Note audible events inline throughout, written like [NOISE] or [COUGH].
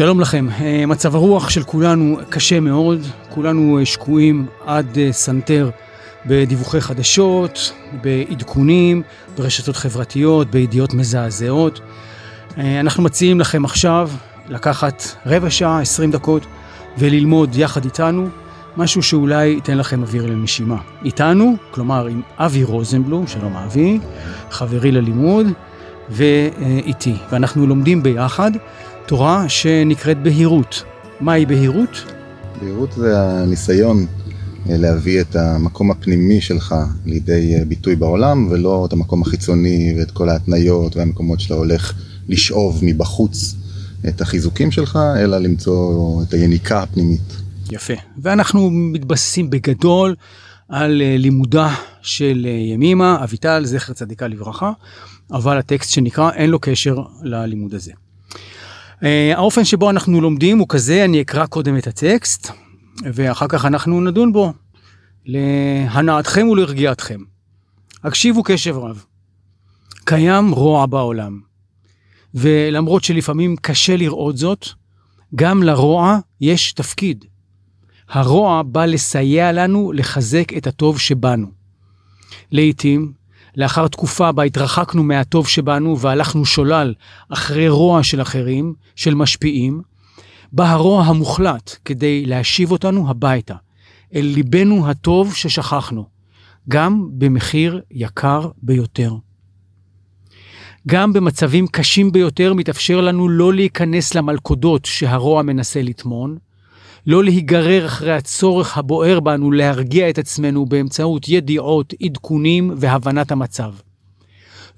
שלום לכם. אה, מצב הרוח של כולנו קשה מאוד, כולנו אה, שקועים עד אה, סנטר בדיווחי חדשות, בעדכונים, ברשתות חברתיות, בידיעות מזעזעות. אנחנו מציעים לכם עכשיו לקחת רבע שעה, עשרים דקות, וללמוד יחד איתנו משהו שאולי ייתן לכם אוויר לנשימה. איתנו, כלומר עם אבי רוזנבלום, שלום אבי, חברי ללימוד, ואיתי. ואנחנו לומדים ביחד תורה שנקראת בהירות. מהי בהירות? בהירות זה הניסיון אה, להביא את המקום הפנימי שלך לידי אה, ביטוי בעולם, ולא את המקום החיצוני ואת כל ההתניות והמקומות שאתה הולך לשאוב מבחוץ את החיזוקים שלך, אלא למצוא את היניקה הפנימית. יפה. ואנחנו מתבססים בגדול על אה, לימודה של ימימה, אביטל, זכר צדיקה לברכה, אבל הטקסט שנקרא אין לו קשר ללימוד הזה. אה, האופן שבו אנחנו לומדים הוא כזה, אני אקרא קודם את הטקסט, ואחר כך אנחנו נדון בו, להנאתכם ולרגיעתכם. הקשיבו קשב רב. קיים רוע בעולם, ולמרות שלפעמים קשה לראות זאת, גם לרוע יש תפקיד. הרוע בא לסייע לנו לחזק את הטוב שבנו. לעתים לאחר תקופה בה התרחקנו מהטוב שבנו והלכנו שולל אחרי רוע של אחרים, של משפיעים, בא הרוע המוחלט כדי להשיב אותנו הביתה, אל ליבנו הטוב ששכחנו, גם במחיר יקר ביותר. גם במצבים קשים ביותר מתאפשר לנו לא להיכנס למלכודות שהרוע מנסה לטמון, לא להיגרר אחרי הצורך הבוער בנו להרגיע את עצמנו באמצעות ידיעות, עדכונים והבנת המצב.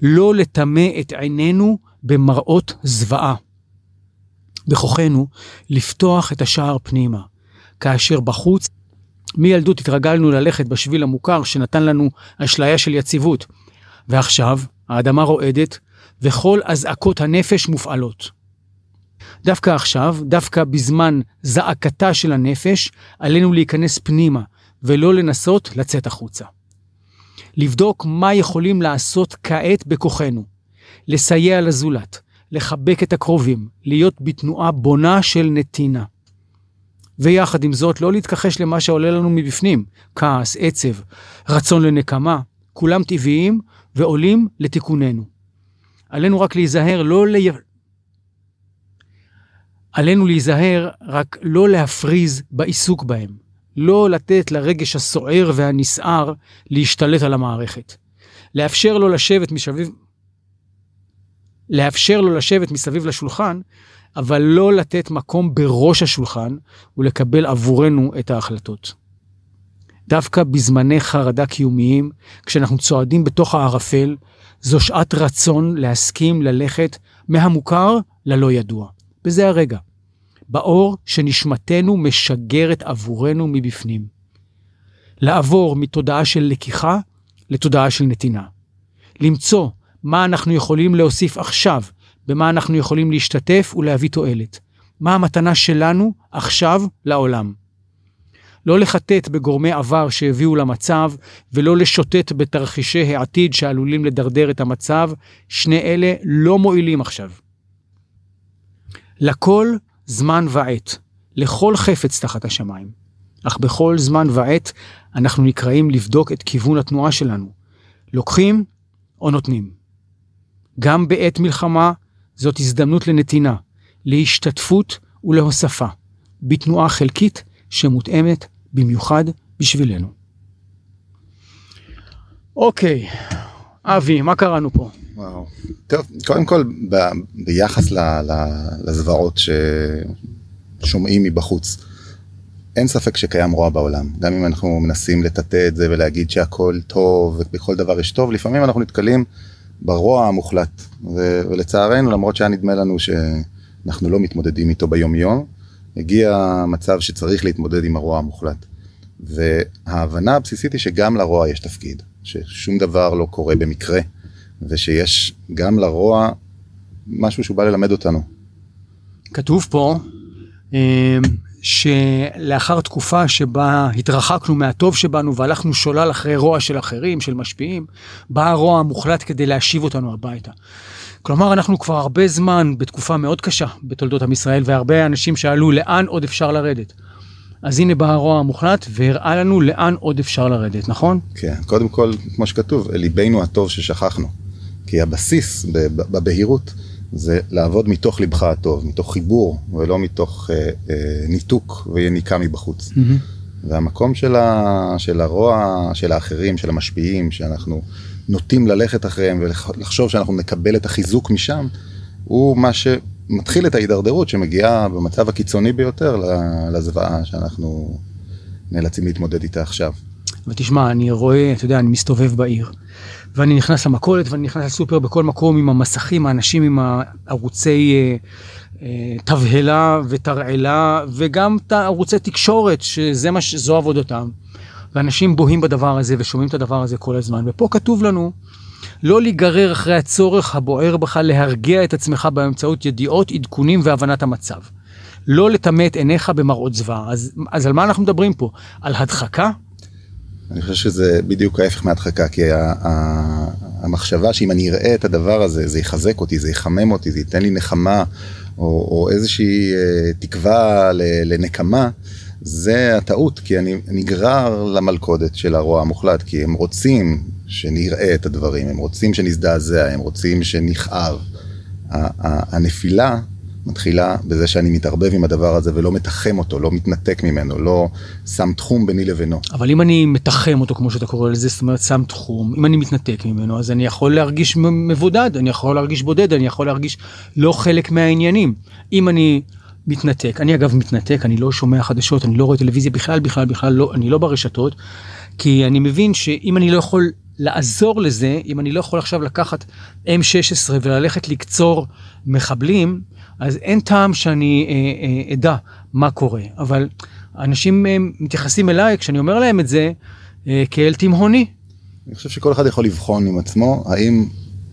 לא לטמא את עינינו במראות זוועה. בכוחנו לפתוח את השער פנימה, כאשר בחוץ מילדות התרגלנו ללכת בשביל המוכר שנתן לנו אשליה של יציבות, ועכשיו האדמה רועדת וכל אזעקות הנפש מופעלות. דווקא עכשיו, דווקא בזמן זעקתה של הנפש, עלינו להיכנס פנימה, ולא לנסות לצאת החוצה. לבדוק מה יכולים לעשות כעת בכוחנו. לסייע לזולת, לחבק את הקרובים, להיות בתנועה בונה של נתינה. ויחד עם זאת, לא להתכחש למה שעולה לנו מבפנים, כעס, עצב, רצון לנקמה, כולם טבעיים ועולים לתיקוננו. עלינו רק להיזהר לא, לי... עלינו להיזהר רק לא להפריז בעיסוק בהם, לא לתת לרגש הסוער והנסער להשתלט על המערכת. לאפשר לו לשבת מסביב, לאפשר לו לשבת מסביב לשולחן, אבל לא לתת מקום בראש השולחן ולקבל עבורנו את ההחלטות. דווקא בזמני חרדה קיומיים, כשאנחנו צועדים בתוך הערפל, זו שעת רצון להסכים ללכת מהמוכר ללא ידוע. בזה הרגע. באור שנשמתנו משגרת עבורנו מבפנים. לעבור מתודעה של לקיחה לתודעה של נתינה. למצוא מה אנחנו יכולים להוסיף עכשיו, במה אנחנו יכולים להשתתף ולהביא תועלת. מה המתנה שלנו עכשיו לעולם. לא לחטט בגורמי עבר שהביאו למצב, ולא לשוטט בתרחישי העתיד שעלולים לדרדר את המצב, שני אלה לא מועילים עכשיו. לכל זמן ועת, לכל חפץ תחת השמיים. אך בכל זמן ועת אנחנו נקראים לבדוק את כיוון התנועה שלנו. לוקחים או נותנים. גם בעת מלחמה זאת הזדמנות לנתינה, להשתתפות ולהוספה, בתנועה חלקית שמותאמת במיוחד בשבילנו. אוקיי, אבי, מה קראנו פה? וואו. טוב, קודם כל ב, ביחס ל, ל, לזוועות ששומעים מבחוץ, אין ספק שקיים רוע בעולם. גם אם אנחנו מנסים לטאטא את זה ולהגיד שהכל טוב ובכל דבר יש טוב, לפעמים אנחנו נתקלים ברוע המוחלט. ו, ולצערנו, למרות שהיה נדמה לנו שאנחנו לא מתמודדים איתו ביום יום, הגיע מצב שצריך להתמודד עם הרוע המוחלט. וההבנה הבסיסית היא שגם לרוע יש תפקיד, ששום דבר לא קורה במקרה. ושיש גם לרוע משהו שהוא בא ללמד אותנו. כתוב פה, אמ, שלאחר תקופה שבה התרחקנו מהטוב שבנו והלכנו שולל אחרי רוע של אחרים, של משפיעים, בא הרוע המוחלט כדי להשיב אותנו הביתה. כלומר, אנחנו כבר הרבה זמן בתקופה מאוד קשה בתולדות עם ישראל, והרבה אנשים שאלו לאן עוד אפשר לרדת. אז הנה בא הרוע המוחלט והראה לנו לאן עוד אפשר לרדת, נכון? כן, קודם כל, כמו שכתוב, ליבנו הטוב ששכחנו. כי הבסיס בבהירות זה לעבוד מתוך ליבך הטוב, מתוך חיבור ולא מתוך אה, אה, ניתוק ויניקה מבחוץ. Mm-hmm. והמקום של, ה, של הרוע של האחרים, של המשפיעים, שאנחנו נוטים ללכת אחריהם ולחשוב שאנחנו נקבל את החיזוק משם, הוא מה שמתחיל את ההידרדרות שמגיעה במצב הקיצוני ביותר לזוועה שאנחנו נאלצים להתמודד איתה עכשיו. ותשמע, אני רואה, אתה יודע, אני מסתובב בעיר. ואני נכנס למכולת ואני נכנס לסופר בכל מקום עם המסכים, האנשים עם הערוצי אה, אה, תבהלה ותרעלה וגם ערוצי תקשורת שזה מה שזו עבודתם. ואנשים בוהים בדבר הזה ושומעים את הדבר הזה כל הזמן ופה כתוב לנו לא להיגרר אחרי הצורך הבוער בך להרגיע את עצמך באמצעות ידיעות, עדכונים והבנת המצב. לא לטמא את עיניך במראות זוועה. אז, אז על מה אנחנו מדברים פה? על הדחקה? אני חושב שזה בדיוק ההפך מהדחקה, כי המחשבה שאם אני אראה את הדבר הזה, זה יחזק אותי, זה יחמם אותי, זה ייתן לי נחמה, או, או איזושהי אה, תקווה לנקמה, זה הטעות, כי אני נגרר למלכודת של הרוע המוחלט, כי הם רוצים שנראה את הדברים, הם רוצים שנזדעזע, הם רוצים שנכאב. הנפילה מתחילה בזה שאני מתערבב עם הדבר הזה ולא מתחם אותו, לא מתנתק ממנו, לא שם תחום ביני לבינו. אבל אם אני מתחם אותו כמו שאתה קורא לזה, זאת אומרת שם תחום, אם אני מתנתק ממנו אז אני יכול להרגיש מבודד, אני יכול להרגיש בודד, אני יכול להרגיש לא חלק מהעניינים. אם אני מתנתק, אני אגב מתנתק, אני לא שומע חדשות, אני לא רואה טלוויזיה בכלל, בכלל, בכלל, לא, אני לא ברשתות, כי אני מבין שאם אני לא יכול לעזור לזה, אם אני לא יכול עכשיו לקחת M16 וללכת לקצור מחבלים, אז אין טעם שאני אה, אה, אדע מה קורה. אבל אנשים אה, מתייחסים אליי כשאני אומר להם את זה אה, כאל תימהוני. אני חושב שכל אחד יכול לבחון עם עצמו האם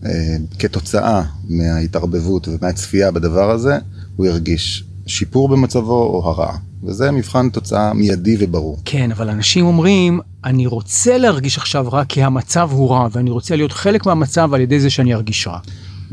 אה, כתוצאה מההתערבבות ומהצפייה בדבר הזה הוא ירגיש שיפור במצבו או הרעה. וזה מבחן תוצאה מיידי וברור. כן, אבל אנשים אומרים, אני רוצה להרגיש עכשיו רע כי המצב הוא רע, ואני רוצה להיות חלק מהמצב על ידי זה שאני ארגיש רע.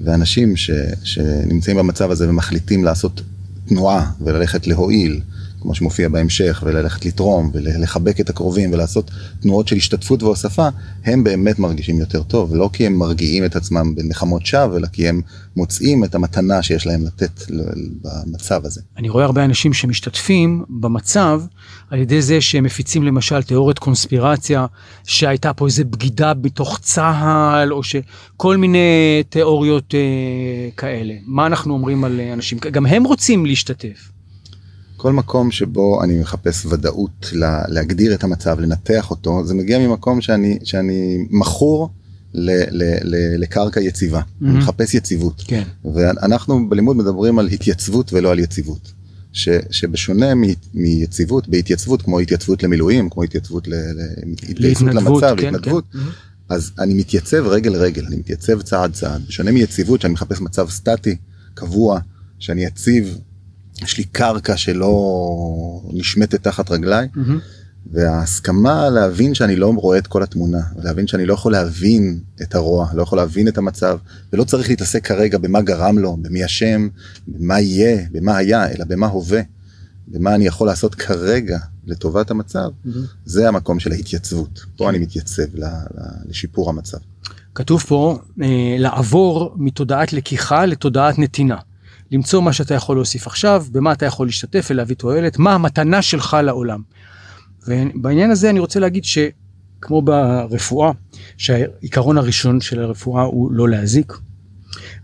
ואנשים ש, שנמצאים במצב הזה ומחליטים לעשות תנועה וללכת להועיל, כמו שמופיע בהמשך, וללכת לתרום ולחבק את הקרובים ולעשות תנועות של השתתפות והוספה, הם באמת מרגישים יותר טוב, לא כי הם מרגיעים את עצמם בנחמות שווא, אלא כי הם מוצאים את המתנה שיש להם לתת במצב הזה. אני רואה הרבה אנשים שמשתתפים במצב על ידי זה שהם מפיצים למשל תיאוריית קונספירציה, שהייתה פה איזה בגידה בתוך צה"ל, או שכל מיני תיאוריות אה, כאלה. מה אנחנו אומרים על אנשים? גם הם רוצים להשתתף. כל מקום שבו אני מחפש ודאות לה, להגדיר את המצב, לנתח אותו, זה מגיע ממקום שאני, שאני מכור ל, ל, ל, לקרקע יציבה, mm-hmm. מחפש יציבות. כן. ואנחנו בלימוד מדברים על התייצבות ולא על יציבות. ש, שבשונה מ, מיציבות, בהתייצבות, כמו התייצבות למילואים, כמו התייצבות להתגייסות למצב, כן, להתנדבות, כן. Mm-hmm. אז אני מתייצב רגל רגל, אני מתייצב צעד צעד. בשונה מיציבות, שאני מחפש מצב סטטי, קבוע, שאני יציב יש לי קרקע שלא נשמטת תחת רגליי. Mm-hmm. וההסכמה להבין שאני לא רואה את כל התמונה, להבין שאני לא יכול להבין את הרוע, לא יכול להבין את המצב, ולא צריך להתעסק כרגע במה גרם לו, במי אשם, במה יהיה, במה היה, אלא במה הווה, במה אני יכול לעשות כרגע לטובת המצב, mm-hmm. זה המקום של ההתייצבות. פה אני מתייצב לשיפור המצב. כתוב פה אה, לעבור מתודעת לקיחה לתודעת נתינה. למצוא מה שאתה יכול להוסיף עכשיו, במה אתה יכול להשתתף ולהביא תועלת, מה המתנה שלך לעולם. ובעניין הזה אני רוצה להגיד שכמו ברפואה, שהעיקרון הראשון של הרפואה הוא לא להזיק,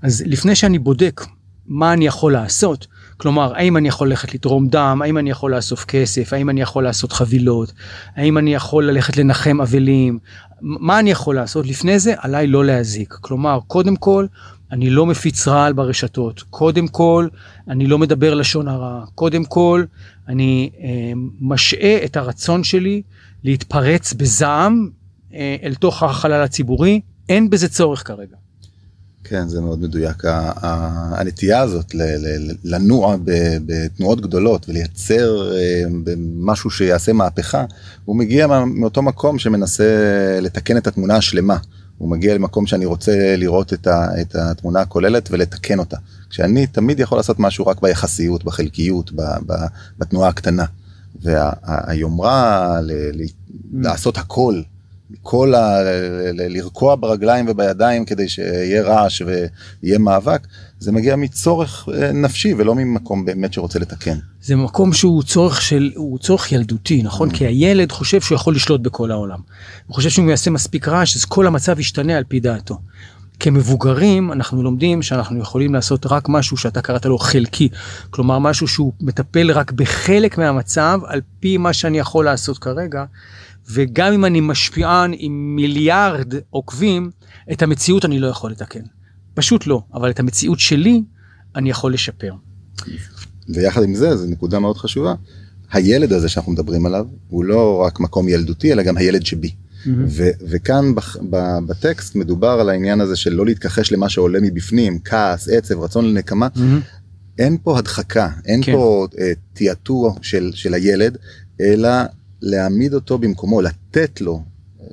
אז לפני שאני בודק מה אני יכול לעשות, כלומר, האם אני יכול ללכת לתרום דם, האם אני יכול לאסוף כסף, האם אני יכול לעשות חבילות, האם אני יכול ללכת לנחם אבלים, מה אני יכול לעשות? לפני זה, עליי לא להזיק. כלומר, קודם כל, אני לא מפיץ רעל ברשתות. קודם כל, אני לא מדבר לשון הרע. קודם כל, אני אה, משעה את הרצון שלי להתפרץ בזעם אה, אל תוך החלל הציבורי. אין בזה צורך כרגע. כן, זה מאוד מדויק. הנטייה הזאת לנוע בתנועות גדולות ולייצר אה, משהו שיעשה מהפכה, הוא מגיע מאותו מקום שמנסה לתקן את התמונה השלמה. הוא מגיע למקום שאני רוצה לראות את, ה, את התמונה הכוללת ולתקן אותה. כשאני תמיד יכול לעשות משהו רק ביחסיות, בחלקיות, ב, ב, בתנועה הקטנה. והיומרה וה, לעשות הכל כל ה... לרקוע ברגליים ובידיים כדי שיהיה רעש ויהיה מאבק, זה מגיע מצורך אה, נפשי ולא ממקום באמת שרוצה לתקן. זה מקום שהוא צורך של, הוא צורך ילדותי, נכון? Mm. כי הילד חושב שהוא יכול לשלוט בכל העולם. הוא חושב שהוא יעשה מספיק רעש, אז כל המצב ישתנה על פי דעתו. כמבוגרים אנחנו לומדים שאנחנו יכולים לעשות רק משהו שאתה קראת לו חלקי, כלומר משהו שהוא מטפל רק בחלק מהמצב על פי מה שאני יכול לעשות כרגע, וגם אם אני משפיען עם מיליארד עוקבים, את המציאות אני לא יכול לתקן. פשוט לא, אבל את המציאות שלי אני יכול לשפר. ויחד עם זה, זו נקודה מאוד חשובה, הילד הזה שאנחנו מדברים עליו, הוא לא רק מקום ילדותי, אלא גם הילד שבי. Mm-hmm. ו- וכאן בטקסט מדובר על העניין הזה של לא להתכחש למה שעולה מבפנים, כעס, עצב, רצון לנקמה. Mm-hmm. אין פה הדחקה, אין כן. פה uh, תיאטור של, של הילד, אלא להעמיד אותו במקומו, לתת לו,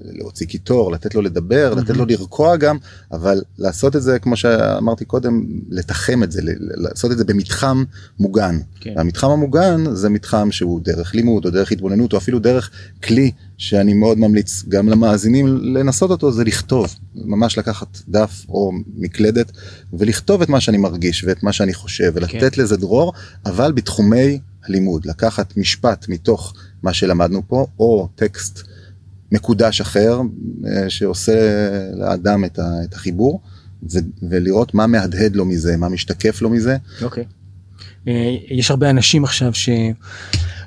להוציא קיטור, לתת לו לדבר, mm-hmm. לתת לו לרקוע גם, אבל לעשות את זה, כמו שאמרתי קודם, לתחם את זה, לעשות את זה במתחם מוגן. כן. המתחם המוגן זה מתחם שהוא דרך לימוד או דרך התבוננות או אפילו דרך כלי שאני מאוד ממליץ גם למאזינים לנסות אותו, זה לכתוב, ממש לקחת דף או מקלדת ולכתוב את מה שאני מרגיש ואת מה שאני חושב ולתת כן. לזה דרור, אבל בתחומי הלימוד, לקחת משפט מתוך מה שלמדנו פה, או טקסט מקודש אחר אה, שעושה לאדם את החיבור, ולראות מה מהדהד לו מזה, מה משתקף לו מזה. אוקיי. Okay. אה, יש הרבה אנשים עכשיו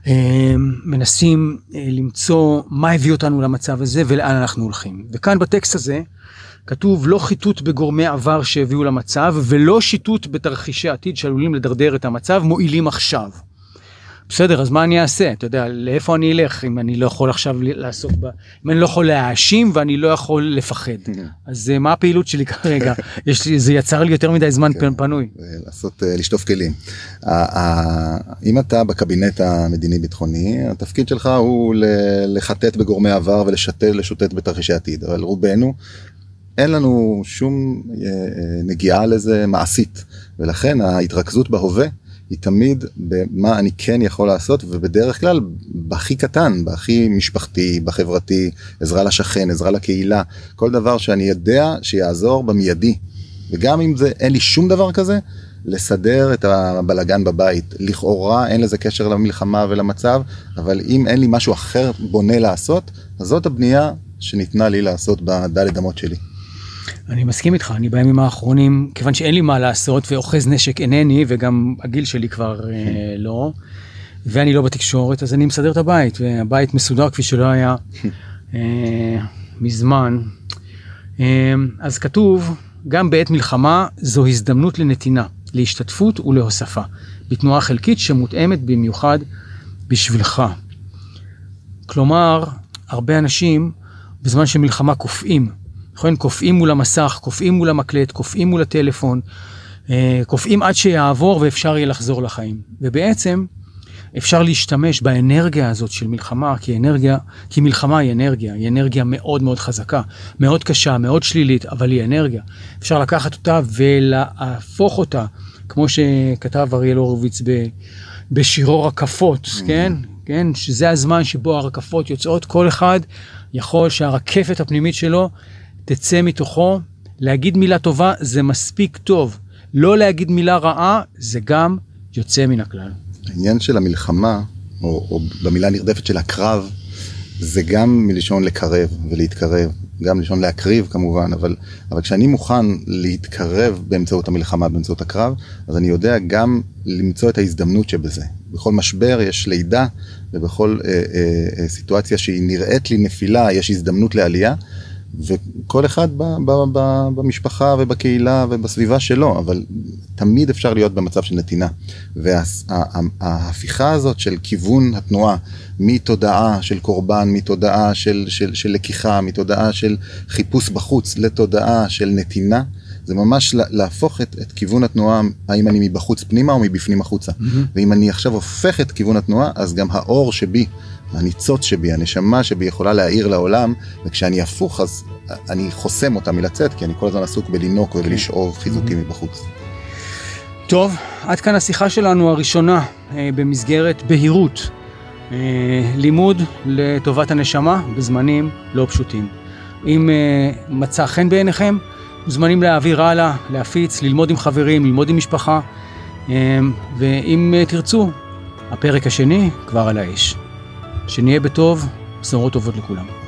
שמנסים אה, למצוא מה הביא אותנו למצב הזה ולאן אנחנו הולכים. וכאן בטקסט הזה כתוב לא חיטוט בגורמי עבר שהביאו למצב ולא שיטוט בתרחישי עתיד שעלולים לדרדר את המצב מועילים עכשיו. בסדר, אז מה אני אעשה? אתה יודע, לאיפה אני אלך אם אני לא יכול עכשיו לעסוק ב... אם אני לא יכול להאשים ואני לא יכול לפחד. [LAUGHS] אז אה, מה הפעילות שלי כרגע? [LAUGHS] יש לי, זה יצר לי יותר מדי זמן כן, פנוי. לעשות, אה, לשטוף כלים. אם אתה בקבינט המדיני-ביטחוני, התפקיד שלך הוא לחטט בגורמי עבר ולשוטט בתרחישי עתיד, אבל רובנו אין לנו שום אה, נגיעה לזה מעשית, ולכן ההתרכזות בהווה היא תמיד במה אני כן יכול לעשות ובדרך כלל בהכי קטן, בהכי משפחתי, בחברתי, עזרה לשכן, עזרה לקהילה, כל דבר שאני יודע שיעזור במיידי. וגם אם זה אין לי שום דבר כזה, לסדר את הבלגן בבית. לכאורה אין לזה קשר למלחמה ולמצב, אבל אם אין לי משהו אחר בונה לעשות, אז זאת הבנייה שניתנה לי לעשות בדלת אמות שלי. אני מסכים איתך, אני בימים האחרונים, כיוון שאין לי מה לעשות ואוחז נשק אינני, וגם הגיל שלי כבר אה, לא, ואני לא בתקשורת, אז אני מסדר את הבית, והבית מסודר כפי שלא היה אה, מזמן. אה, אז כתוב, גם בעת מלחמה זו הזדמנות לנתינה, להשתתפות ולהוספה, בתנועה חלקית שמותאמת במיוחד בשבילך. כלומר, הרבה אנשים בזמן של מלחמה קופאים. נכון? קופאים מול המסך, קופאים מול המקלט, קופאים מול הטלפון, אה, קופאים עד שיעבור ואפשר יהיה לחזור לחיים. ובעצם אפשר להשתמש באנרגיה הזאת של מלחמה כאנרגיה, כי מלחמה היא אנרגיה, היא אנרגיה מאוד מאוד חזקה, מאוד קשה, מאוד שלילית, אבל היא אנרגיה. אפשר לקחת אותה ולהפוך אותה, כמו שכתב אריאל הורוביץ בשירו רקפות, mm-hmm. כן? כן? שזה הזמן שבו הרקפות יוצאות, כל אחד יכול שהרקפת הפנימית שלו תצא מתוכו, להגיד מילה טובה זה מספיק טוב, לא להגיד מילה רעה זה גם יוצא מן הכלל. העניין של המלחמה, או, או במילה הנרדפת של הקרב, זה גם מלשון לקרב ולהתקרב, גם מלשון להקריב כמובן, אבל, אבל כשאני מוכן להתקרב באמצעות המלחמה, באמצעות הקרב, אז אני יודע גם למצוא את ההזדמנות שבזה. בכל משבר יש לידה, ובכל אה, אה, אה, סיטואציה שהיא נראית לי נפילה, יש הזדמנות לעלייה. וכל אחד ב, ב, ב, במשפחה ובקהילה ובסביבה שלו, אבל תמיד אפשר להיות במצב של נתינה. וההפיכה הזאת של כיוון התנועה מתודעה של קורבן, מתודעה של, של, של לקיחה, מתודעה של חיפוש בחוץ לתודעה של נתינה, זה ממש להפוך את, את כיוון התנועה, האם אני מבחוץ פנימה או מבפנים החוצה. Mm-hmm. ואם אני עכשיו הופך את כיוון התנועה, אז גם האור שבי, הניצוץ שבי, הנשמה שבי יכולה להאיר לעולם, וכשאני הפוך אז אני חוסם אותה מלצאת, כי אני כל הזמן עסוק בלינוק ובלשאוב חיזוקים mm-hmm. מבחוץ. טוב, עד כאן השיחה שלנו הראשונה אה, במסגרת בהירות. אה, לימוד לטובת הנשמה בזמנים לא פשוטים. אם אה, מצא חן בעיניכם, מוזמנים להעביר הלאה, להפיץ, ללמוד עם חברים, ללמוד עם משפחה, ואם תרצו, הפרק השני כבר על האש. שנהיה בטוב, בשורות טובות לכולם.